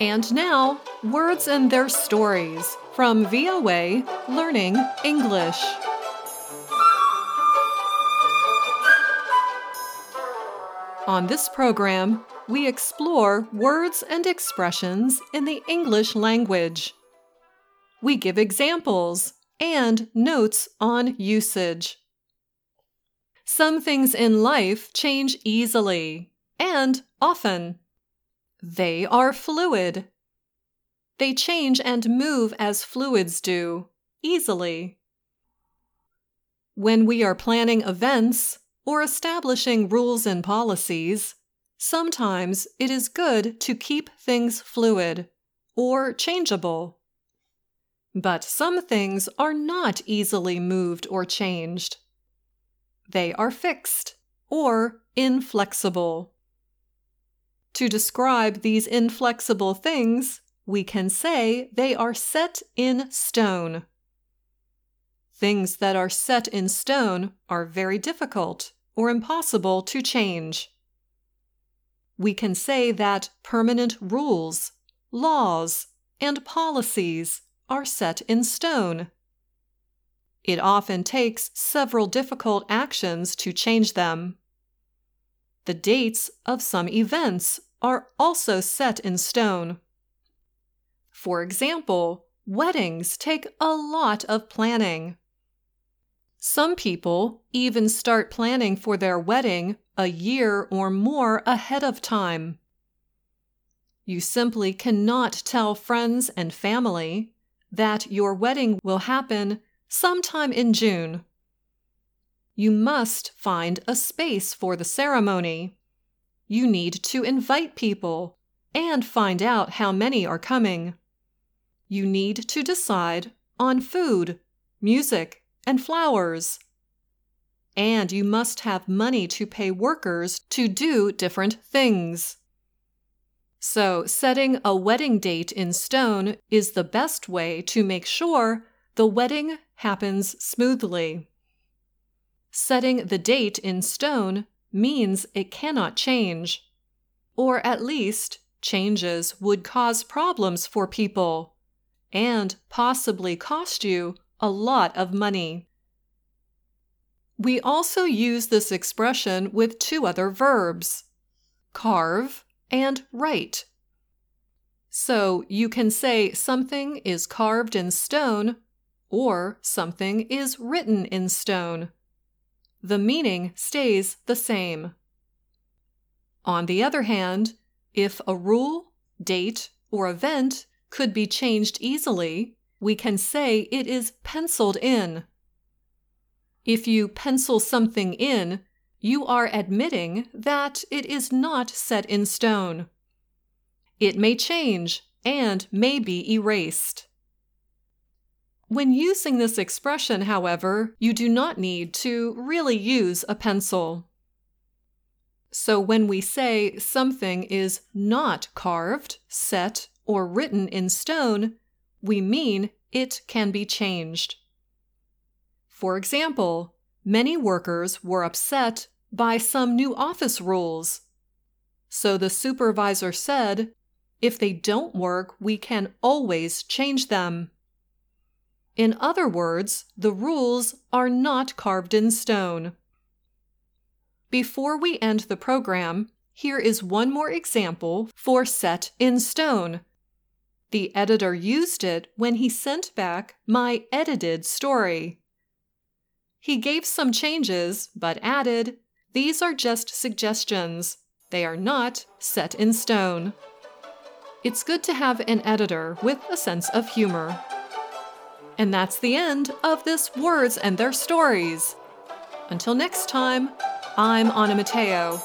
And now, words and their stories from VOA Learning English. On this program, we explore words and expressions in the English language. We give examples and notes on usage. Some things in life change easily and often. They are fluid. They change and move as fluids do, easily. When we are planning events or establishing rules and policies, sometimes it is good to keep things fluid or changeable. But some things are not easily moved or changed. They are fixed or inflexible. To describe these inflexible things, we can say they are set in stone. Things that are set in stone are very difficult or impossible to change. We can say that permanent rules, laws, and policies are set in stone. It often takes several difficult actions to change them. The dates of some events are also set in stone. For example, weddings take a lot of planning. Some people even start planning for their wedding a year or more ahead of time. You simply cannot tell friends and family that your wedding will happen sometime in June you must find a space for the ceremony. You need to invite people and find out how many are coming. You need to decide on food, music, and flowers. And you must have money to pay workers to do different things. So, setting a wedding date in stone is the best way to make sure the wedding happens smoothly. Setting the date in stone means it cannot change. Or at least, changes would cause problems for people and possibly cost you a lot of money. We also use this expression with two other verbs carve and write. So you can say something is carved in stone or something is written in stone the meaning stays the same. On the other hand, if a rule, date, or event could be changed easily, we can say it is penciled in. If you pencil something in, you are admitting that it is not set in stone. It may change and may be erased. When using this expression, however, you do not need to really use a pencil. So when we say something is not carved, set, or written in stone, we mean it can be changed. For example, many workers were upset by some new office rules. So the supervisor said, if they don't work, we can always change them. In other words, the rules are not carved in stone. Before we end the program, here is one more example for set in stone. The editor used it when he sent back my edited story. He gave some changes, but added, These are just suggestions. They are not set in stone. It's good to have an editor with a sense of humor. And that's the end of this Words and Their Stories. Until next time, I'm Anna Matteo.